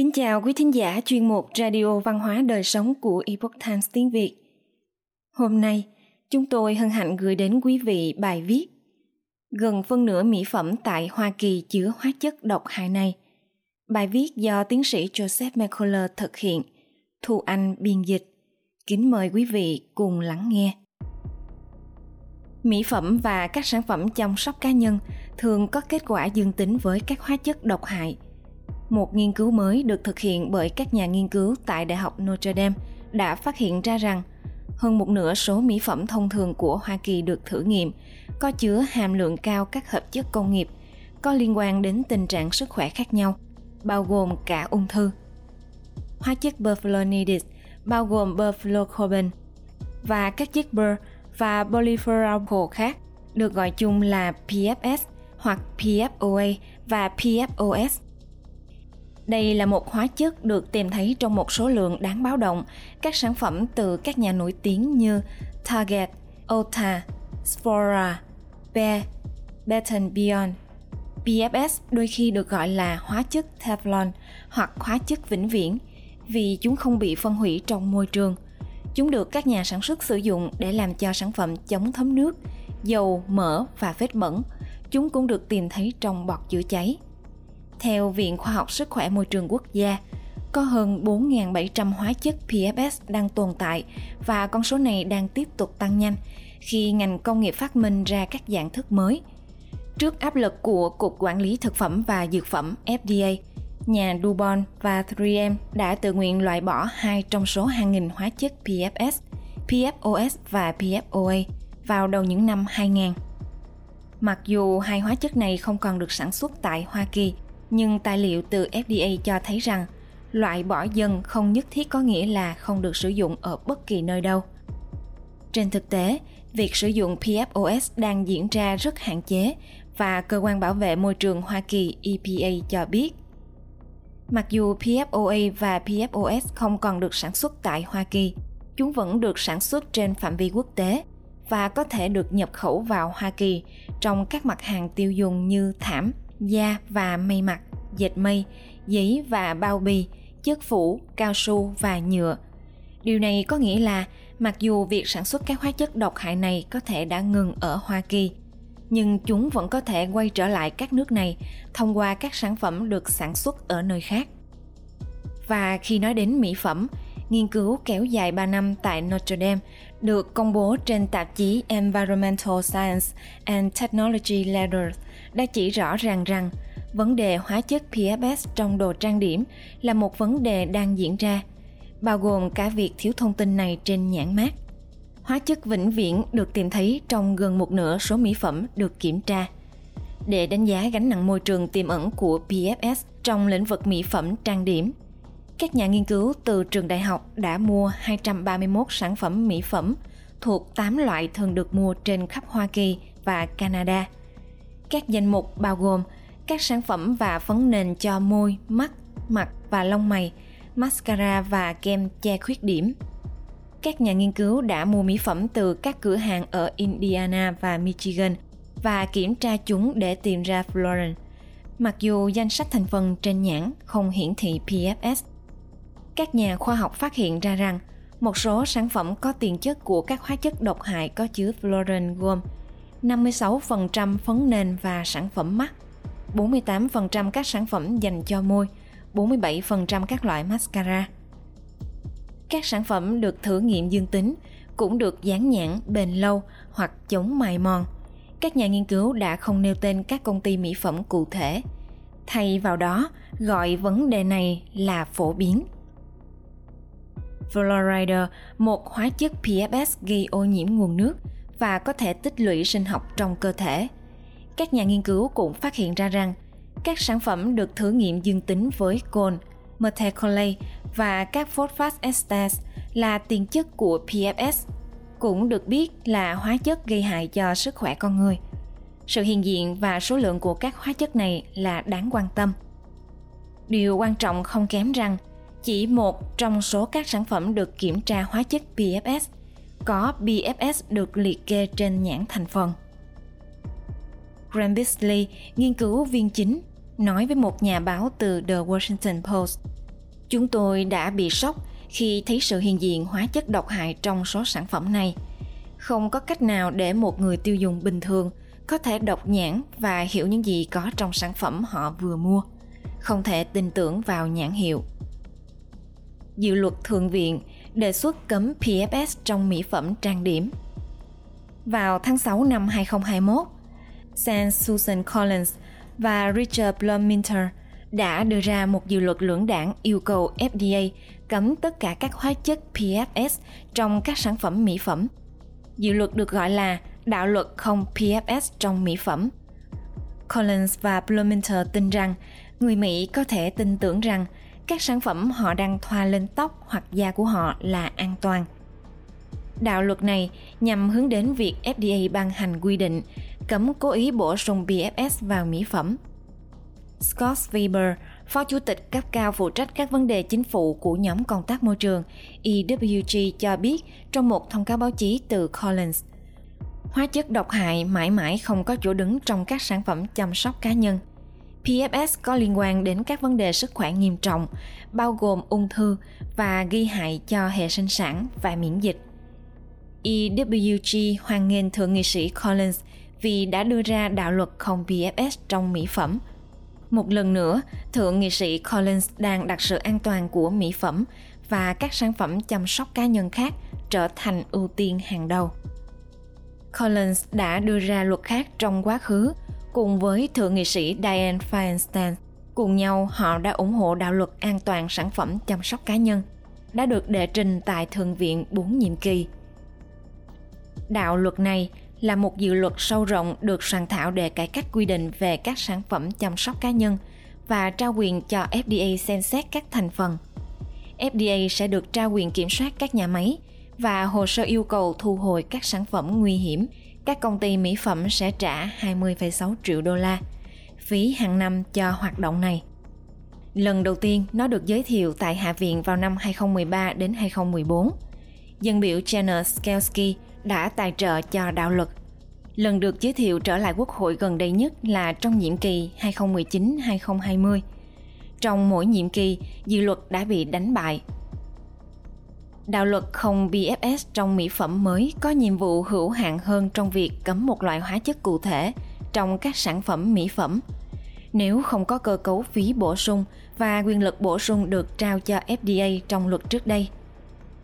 Kính chào quý thính giả chuyên mục Radio Văn hóa Đời Sống của Epoch Times tiếng Việt. Hôm nay, chúng tôi hân hạnh gửi đến quý vị bài viết Gần phân nửa mỹ phẩm tại Hoa Kỳ chứa hóa chất độc hại này. Bài viết do tiến sĩ Joseph McCullough thực hiện, Thu Anh biên dịch. Kính mời quý vị cùng lắng nghe. Mỹ phẩm và các sản phẩm chăm sóc cá nhân thường có kết quả dương tính với các hóa chất độc hại – một nghiên cứu mới được thực hiện bởi các nhà nghiên cứu tại Đại học Notre Dame đã phát hiện ra rằng hơn một nửa số mỹ phẩm thông thường của Hoa Kỳ được thử nghiệm có chứa hàm lượng cao các hợp chất công nghiệp có liên quan đến tình trạng sức khỏe khác nhau, bao gồm cả ung thư. Hóa chất perfluorinated bao gồm perfluorocarbon và các chất ber và polyfluoroalkyl khác được gọi chung là PFS hoặc PFOA và PFOS đây là một hóa chất được tìm thấy trong một số lượng đáng báo động các sản phẩm từ các nhà nổi tiếng như Target, Ulta, Sephora, Bear, Bath Beyond. PFS đôi khi được gọi là hóa chất Teflon hoặc hóa chất vĩnh viễn vì chúng không bị phân hủy trong môi trường. Chúng được các nhà sản xuất sử dụng để làm cho sản phẩm chống thấm nước, dầu, mỡ và vết bẩn. Chúng cũng được tìm thấy trong bọt chữa cháy. Theo Viện Khoa học Sức khỏe Môi trường Quốc gia, có hơn 4.700 hóa chất PFS đang tồn tại và con số này đang tiếp tục tăng nhanh khi ngành công nghiệp phát minh ra các dạng thức mới. Trước áp lực của Cục Quản lý Thực phẩm và Dược phẩm FDA, nhà DuPont và 3M đã tự nguyện loại bỏ hai trong số hàng nghìn hóa chất PFS, PFOS và PFOA vào đầu những năm 2000. Mặc dù hai hóa chất này không còn được sản xuất tại Hoa Kỳ, nhưng tài liệu từ FDA cho thấy rằng loại bỏ dần không nhất thiết có nghĩa là không được sử dụng ở bất kỳ nơi đâu. Trên thực tế, việc sử dụng PFOS đang diễn ra rất hạn chế và cơ quan bảo vệ môi trường Hoa Kỳ EPA cho biết Mặc dù PFOA và PFOS không còn được sản xuất tại Hoa Kỳ, chúng vẫn được sản xuất trên phạm vi quốc tế và có thể được nhập khẩu vào Hoa Kỳ trong các mặt hàng tiêu dùng như thảm, da và may mặc dệt mây, giấy và bao bì, chất phủ, cao su và nhựa. Điều này có nghĩa là mặc dù việc sản xuất các hóa chất độc hại này có thể đã ngừng ở Hoa Kỳ, nhưng chúng vẫn có thể quay trở lại các nước này thông qua các sản phẩm được sản xuất ở nơi khác. Và khi nói đến mỹ phẩm, nghiên cứu kéo dài 3 năm tại Notre Dame được công bố trên tạp chí Environmental Science and Technology Letters đã chỉ rõ ràng rằng vấn đề hóa chất PFS trong đồ trang điểm là một vấn đề đang diễn ra, bao gồm cả việc thiếu thông tin này trên nhãn mát. Hóa chất vĩnh viễn được tìm thấy trong gần một nửa số mỹ phẩm được kiểm tra. Để đánh giá gánh nặng môi trường tiềm ẩn của PFS trong lĩnh vực mỹ phẩm trang điểm, các nhà nghiên cứu từ trường đại học đã mua 231 sản phẩm mỹ phẩm thuộc 8 loại thường được mua trên khắp Hoa Kỳ và Canada. Các danh mục bao gồm các sản phẩm và phấn nền cho môi, mắt, mặt và lông mày, mascara và kem che khuyết điểm. Các nhà nghiên cứu đã mua mỹ phẩm từ các cửa hàng ở Indiana và Michigan và kiểm tra chúng để tìm ra fluorine. Mặc dù danh sách thành phần trên nhãn không hiển thị PFS, các nhà khoa học phát hiện ra rằng một số sản phẩm có tiền chất của các hóa chất độc hại có chứa fluorine gồm 56% phấn nền và sản phẩm mắt, 48% các sản phẩm dành cho môi, 47% các loại mascara. Các sản phẩm được thử nghiệm dương tính cũng được dán nhãn bền lâu hoặc chống mài mòn. Các nhà nghiên cứu đã không nêu tên các công ty mỹ phẩm cụ thể, thay vào đó gọi vấn đề này là phổ biến. Fluoride, một hóa chất PFS gây ô nhiễm nguồn nước và có thể tích lũy sinh học trong cơ thể – các nhà nghiên cứu cũng phát hiện ra rằng các sản phẩm được thử nghiệm dương tính với cồn, methacrylate và các phosphate esters là tiền chất của PFS, cũng được biết là hóa chất gây hại cho sức khỏe con người. Sự hiện diện và số lượng của các hóa chất này là đáng quan tâm. Điều quan trọng không kém rằng chỉ một trong số các sản phẩm được kiểm tra hóa chất PFS có PFS được liệt kê trên nhãn thành phần. Graham Bisley, nghiên cứu viên chính, nói với một nhà báo từ The Washington Post, Chúng tôi đã bị sốc khi thấy sự hiện diện hóa chất độc hại trong số sản phẩm này. Không có cách nào để một người tiêu dùng bình thường có thể đọc nhãn và hiểu những gì có trong sản phẩm họ vừa mua. Không thể tin tưởng vào nhãn hiệu. Dự luật Thượng viện đề xuất cấm PFS trong mỹ phẩm trang điểm. Vào tháng 6 năm 2021, Sam Susan Collins và Richard Blumenthal đã đưa ra một dự luật lưỡng đảng yêu cầu FDA cấm tất cả các hóa chất PFS trong các sản phẩm mỹ phẩm. Dự luật được gọi là đạo luật không PFS trong mỹ phẩm. Collins và Blumenthal tin rằng người Mỹ có thể tin tưởng rằng các sản phẩm họ đang thoa lên tóc hoặc da của họ là an toàn. Đạo luật này nhằm hướng đến việc FDA ban hành quy định cấm cố ý bổ sung PFS vào mỹ phẩm. Scott Weber, Phó Chủ tịch cấp cao phụ trách các vấn đề chính phủ của nhóm công tác môi trường EWG cho biết trong một thông cáo báo chí từ Collins. Hóa chất độc hại mãi mãi không có chỗ đứng trong các sản phẩm chăm sóc cá nhân. PFS có liên quan đến các vấn đề sức khỏe nghiêm trọng, bao gồm ung thư và gây hại cho hệ sinh sản và miễn dịch. EWG hoan nghênh Thượng nghị sĩ Collins vì đã đưa ra đạo luật không PFS trong mỹ phẩm. Một lần nữa, Thượng nghị sĩ Collins đang đặt sự an toàn của mỹ phẩm và các sản phẩm chăm sóc cá nhân khác trở thành ưu tiên hàng đầu. Collins đã đưa ra luật khác trong quá khứ cùng với Thượng nghị sĩ Dianne Feinstein. Cùng nhau, họ đã ủng hộ đạo luật an toàn sản phẩm chăm sóc cá nhân, đã được đệ trình tại Thượng viện 4 nhiệm kỳ. Đạo luật này là một dự luật sâu rộng được soạn thảo để cải cách quy định về các sản phẩm chăm sóc cá nhân và trao quyền cho FDA xem xét các thành phần. FDA sẽ được trao quyền kiểm soát các nhà máy và hồ sơ yêu cầu thu hồi các sản phẩm nguy hiểm. Các công ty mỹ phẩm sẽ trả 20,6 triệu đô la phí hàng năm cho hoạt động này. Lần đầu tiên nó được giới thiệu tại Hạ viện vào năm 2013 đến 2014. Dân biểu Janet Skelski đã tài trợ cho đạo luật. Lần được giới thiệu trở lại Quốc hội gần đây nhất là trong nhiệm kỳ 2019-2020. Trong mỗi nhiệm kỳ, dự luật đã bị đánh bại. Đạo luật không BFS trong mỹ phẩm mới có nhiệm vụ hữu hạn hơn trong việc cấm một loại hóa chất cụ thể trong các sản phẩm mỹ phẩm. Nếu không có cơ cấu phí bổ sung và quyền lực bổ sung được trao cho FDA trong luật trước đây –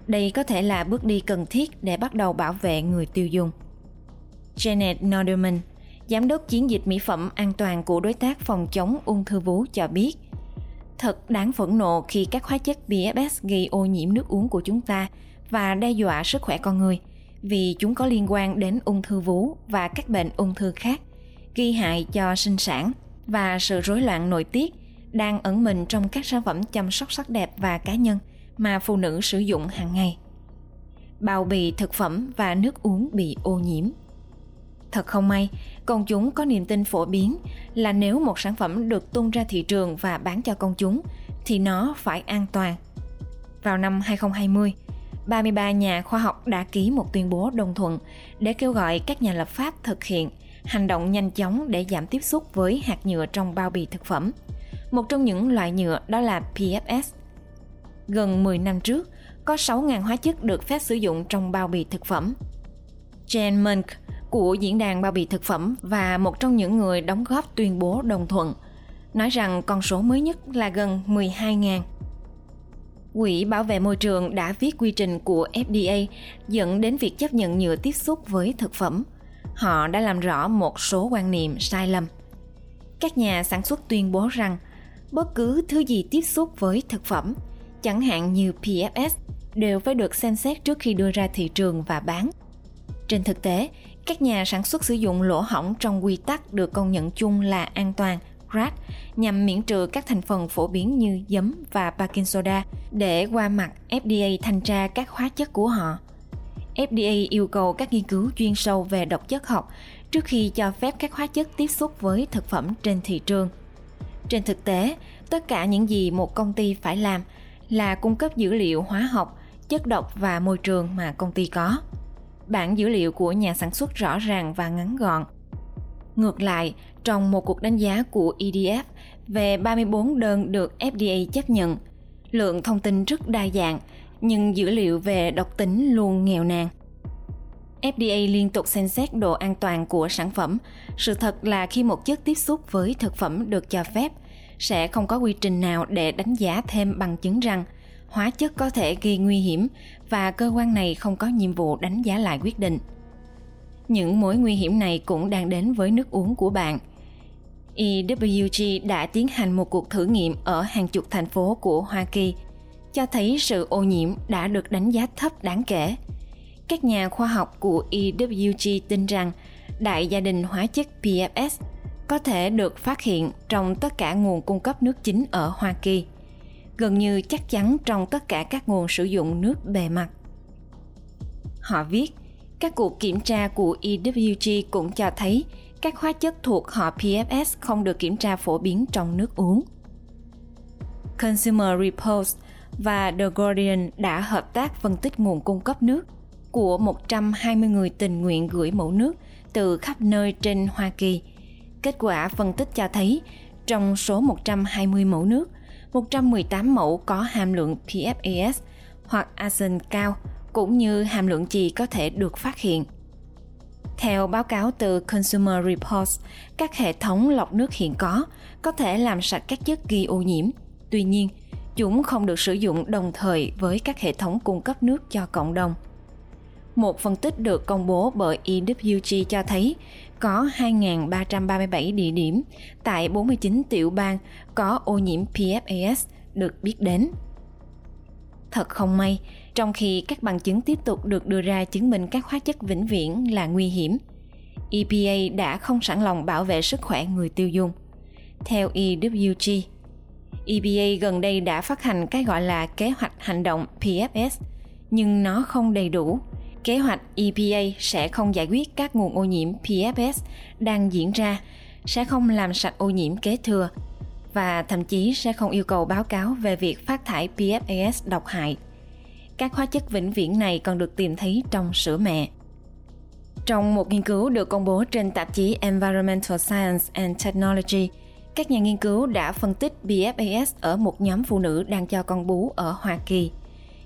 đây có thể là bước đi cần thiết để bắt đầu bảo vệ người tiêu dùng. Janet Norderman, giám đốc chiến dịch mỹ phẩm an toàn của đối tác phòng chống ung thư vú cho biết, thật đáng phẫn nộ khi các hóa chất PFS gây ô nhiễm nước uống của chúng ta và đe dọa sức khỏe con người vì chúng có liên quan đến ung thư vú và các bệnh ung thư khác, gây hại cho sinh sản và sự rối loạn nội tiết đang ẩn mình trong các sản phẩm chăm sóc sắc đẹp và cá nhân – mà phụ nữ sử dụng hàng ngày. Bao bì thực phẩm và nước uống bị ô nhiễm. Thật không may, công chúng có niềm tin phổ biến là nếu một sản phẩm được tung ra thị trường và bán cho công chúng thì nó phải an toàn. Vào năm 2020, 33 nhà khoa học đã ký một tuyên bố đồng thuận để kêu gọi các nhà lập pháp thực hiện hành động nhanh chóng để giảm tiếp xúc với hạt nhựa trong bao bì thực phẩm. Một trong những loại nhựa đó là PFS – gần 10 năm trước, có 6.000 hóa chất được phép sử dụng trong bao bì thực phẩm. Jen Munk của Diễn đàn Bao bì Thực phẩm và một trong những người đóng góp tuyên bố đồng thuận, nói rằng con số mới nhất là gần 12.000. Quỹ Bảo vệ Môi trường đã viết quy trình của FDA dẫn đến việc chấp nhận nhựa tiếp xúc với thực phẩm. Họ đã làm rõ một số quan niệm sai lầm. Các nhà sản xuất tuyên bố rằng bất cứ thứ gì tiếp xúc với thực phẩm – chẳng hạn như PFS, đều phải được xem xét trước khi đưa ra thị trường và bán. Trên thực tế, các nhà sản xuất sử dụng lỗ hỏng trong quy tắc được công nhận chung là an toàn GRAD nhằm miễn trừ các thành phần phổ biến như giấm và baking soda để qua mặt FDA thanh tra các hóa chất của họ. FDA yêu cầu các nghiên cứu chuyên sâu về độc chất học trước khi cho phép các hóa chất tiếp xúc với thực phẩm trên thị trường. Trên thực tế, tất cả những gì một công ty phải làm là cung cấp dữ liệu hóa học, chất độc và môi trường mà công ty có. Bản dữ liệu của nhà sản xuất rõ ràng và ngắn gọn. Ngược lại, trong một cuộc đánh giá của EDF về 34 đơn được FDA chấp nhận, Lượng thông tin rất đa dạng, nhưng dữ liệu về độc tính luôn nghèo nàn. FDA liên tục xem xét độ an toàn của sản phẩm. Sự thật là khi một chất tiếp xúc với thực phẩm được cho phép, sẽ không có quy trình nào để đánh giá thêm bằng chứng rằng hóa chất có thể gây nguy hiểm và cơ quan này không có nhiệm vụ đánh giá lại quyết định. Những mối nguy hiểm này cũng đang đến với nước uống của bạn. EWG đã tiến hành một cuộc thử nghiệm ở hàng chục thành phố của Hoa Kỳ, cho thấy sự ô nhiễm đã được đánh giá thấp đáng kể. Các nhà khoa học của EWG tin rằng đại gia đình hóa chất PFS có thể được phát hiện trong tất cả nguồn cung cấp nước chính ở Hoa Kỳ, gần như chắc chắn trong tất cả các nguồn sử dụng nước bề mặt. Họ viết, các cuộc kiểm tra của EWG cũng cho thấy các hóa chất thuộc họ PFS không được kiểm tra phổ biến trong nước uống. Consumer Reports và The Guardian đã hợp tác phân tích nguồn cung cấp nước của 120 người tình nguyện gửi mẫu nước từ khắp nơi trên Hoa Kỳ. Kết quả phân tích cho thấy trong số 120 mẫu nước, 118 mẫu có hàm lượng PFAS hoặc arsen cao cũng như hàm lượng chì có thể được phát hiện. Theo báo cáo từ Consumer Reports, các hệ thống lọc nước hiện có có thể làm sạch các chất gây ô nhiễm. Tuy nhiên, chúng không được sử dụng đồng thời với các hệ thống cung cấp nước cho cộng đồng. Một phân tích được công bố bởi EWG cho thấy có 2.337 địa điểm tại 49 tiểu bang có ô nhiễm PFAS được biết đến. Thật không may, trong khi các bằng chứng tiếp tục được đưa ra chứng minh các hóa chất vĩnh viễn là nguy hiểm. EPA đã không sẵn lòng bảo vệ sức khỏe người tiêu dùng. Theo EWG, EPA gần đây đã phát hành cái gọi là kế hoạch hành động PFS, nhưng nó không đầy đủ. Kế hoạch EPA sẽ không giải quyết các nguồn ô nhiễm PFS đang diễn ra, sẽ không làm sạch ô nhiễm kế thừa và thậm chí sẽ không yêu cầu báo cáo về việc phát thải PFAS độc hại các hóa chất vĩnh viễn này còn được tìm thấy trong sữa mẹ. Trong một nghiên cứu được công bố trên tạp chí Environmental Science and Technology, các nhà nghiên cứu đã phân tích PFAS ở một nhóm phụ nữ đang cho con bú ở Hoa Kỳ.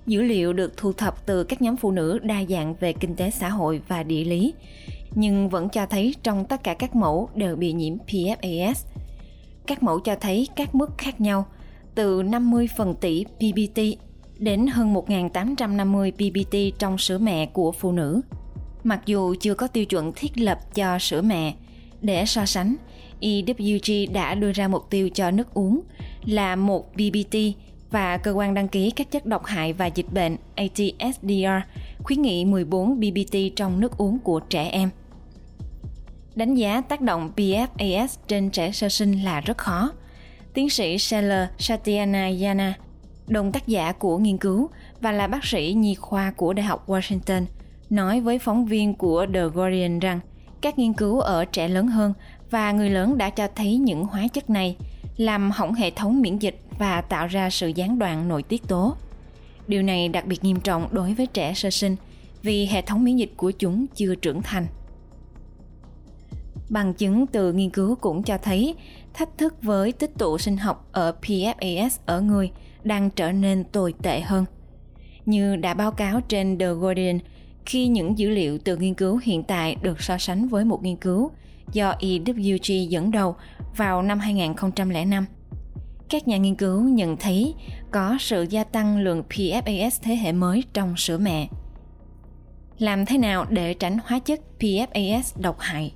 Dữ liệu được thu thập từ các nhóm phụ nữ đa dạng về kinh tế xã hội và địa lý, nhưng vẫn cho thấy trong tất cả các mẫu đều bị nhiễm PFAS. Các mẫu cho thấy các mức khác nhau, từ 50 phần tỷ ppt đến hơn 1.850 ppt trong sữa mẹ của phụ nữ. Mặc dù chưa có tiêu chuẩn thiết lập cho sữa mẹ, để so sánh, EWG đã đưa ra mục tiêu cho nước uống là 1 ppt và cơ quan đăng ký các chất độc hại và dịch bệnh ATSDR khuyến nghị 14 BBT trong nước uống của trẻ em. Đánh giá tác động PFAS trên trẻ sơ sinh là rất khó. Tiến sĩ Sheila Satyana đồng tác giả của nghiên cứu và là bác sĩ nhi khoa của Đại học Washington, nói với phóng viên của The Guardian rằng các nghiên cứu ở trẻ lớn hơn và người lớn đã cho thấy những hóa chất này làm hỏng hệ thống miễn dịch và tạo ra sự gián đoạn nội tiết tố. Điều này đặc biệt nghiêm trọng đối với trẻ sơ sinh vì hệ thống miễn dịch của chúng chưa trưởng thành. Bằng chứng từ nghiên cứu cũng cho thấy thách thức với tích tụ sinh học ở PFAS ở người đang trở nên tồi tệ hơn. Như đã báo cáo trên The Guardian, khi những dữ liệu từ nghiên cứu hiện tại được so sánh với một nghiên cứu do EWG dẫn đầu vào năm 2005. Các nhà nghiên cứu nhận thấy có sự gia tăng lượng PFAS thế hệ mới trong sữa mẹ. Làm thế nào để tránh hóa chất PFAS độc hại?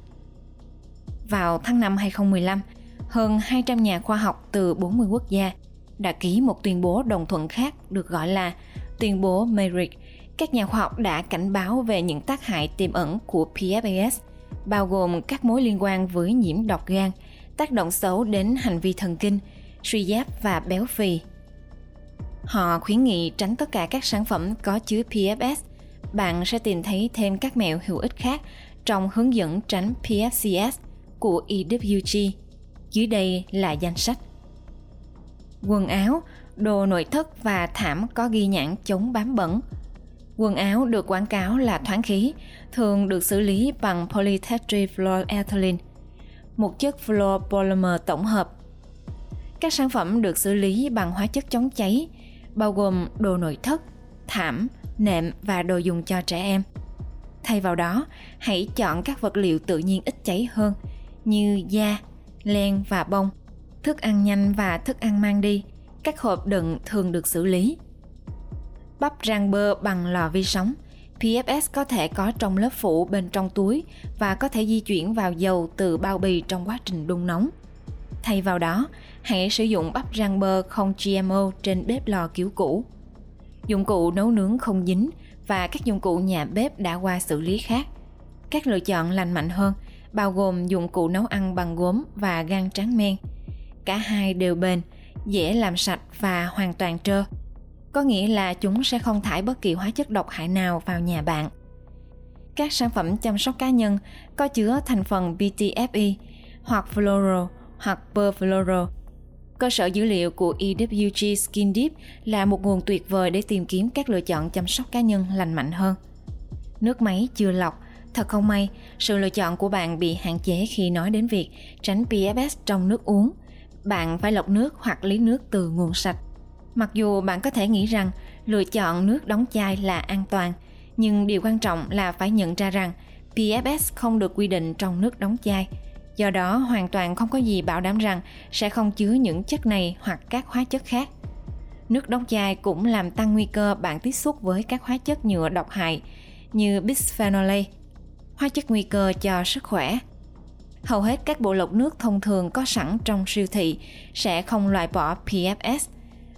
Vào tháng 5 2015, hơn 200 nhà khoa học từ 40 quốc gia đã ký một tuyên bố đồng thuận khác được gọi là tuyên bố Merrick. Các nhà khoa học đã cảnh báo về những tác hại tiềm ẩn của PFAS, bao gồm các mối liên quan với nhiễm độc gan, tác động xấu đến hành vi thần kinh, suy giáp và béo phì. Họ khuyến nghị tránh tất cả các sản phẩm có chứa PFS. Bạn sẽ tìm thấy thêm các mẹo hữu ích khác trong hướng dẫn tránh PFCS của EWG. Dưới đây là danh sách quần áo, đồ nội thất và thảm có ghi nhãn chống bám bẩn. Quần áo được quảng cáo là thoáng khí, thường được xử lý bằng polytetrafluoroethylene, một chất fluoropolymer tổng hợp. Các sản phẩm được xử lý bằng hóa chất chống cháy, bao gồm đồ nội thất, thảm, nệm và đồ dùng cho trẻ em. Thay vào đó, hãy chọn các vật liệu tự nhiên ít cháy hơn như da, len và bông, thức ăn nhanh và thức ăn mang đi. Các hộp đựng thường được xử lý. Bắp rang bơ bằng lò vi sóng. PFS có thể có trong lớp phủ bên trong túi và có thể di chuyển vào dầu từ bao bì trong quá trình đun nóng. Thay vào đó, hãy sử dụng bắp rang bơ không GMO trên bếp lò kiểu cũ. Dụng cụ nấu nướng không dính và các dụng cụ nhà bếp đã qua xử lý khác. Các lựa chọn lành mạnh hơn bao gồm dụng cụ nấu ăn bằng gốm và gan tráng men. Cả hai đều bền, dễ làm sạch và hoàn toàn trơ. Có nghĩa là chúng sẽ không thải bất kỳ hóa chất độc hại nào vào nhà bạn. Các sản phẩm chăm sóc cá nhân có chứa thành phần BTFE hoặc fluoro hoặc perfluoro. Cơ sở dữ liệu của EWG Skin Deep là một nguồn tuyệt vời để tìm kiếm các lựa chọn chăm sóc cá nhân lành mạnh hơn. Nước máy chưa lọc Thật không may, sự lựa chọn của bạn bị hạn chế khi nói đến việc tránh PFS trong nước uống. Bạn phải lọc nước hoặc lấy nước từ nguồn sạch. Mặc dù bạn có thể nghĩ rằng lựa chọn nước đóng chai là an toàn, nhưng điều quan trọng là phải nhận ra rằng PFS không được quy định trong nước đóng chai. Do đó, hoàn toàn không có gì bảo đảm rằng sẽ không chứa những chất này hoặc các hóa chất khác. Nước đóng chai cũng làm tăng nguy cơ bạn tiếp xúc với các hóa chất nhựa độc hại như bisphenol A, hóa chất nguy cơ cho sức khỏe. Hầu hết các bộ lọc nước thông thường có sẵn trong siêu thị sẽ không loại bỏ PFS.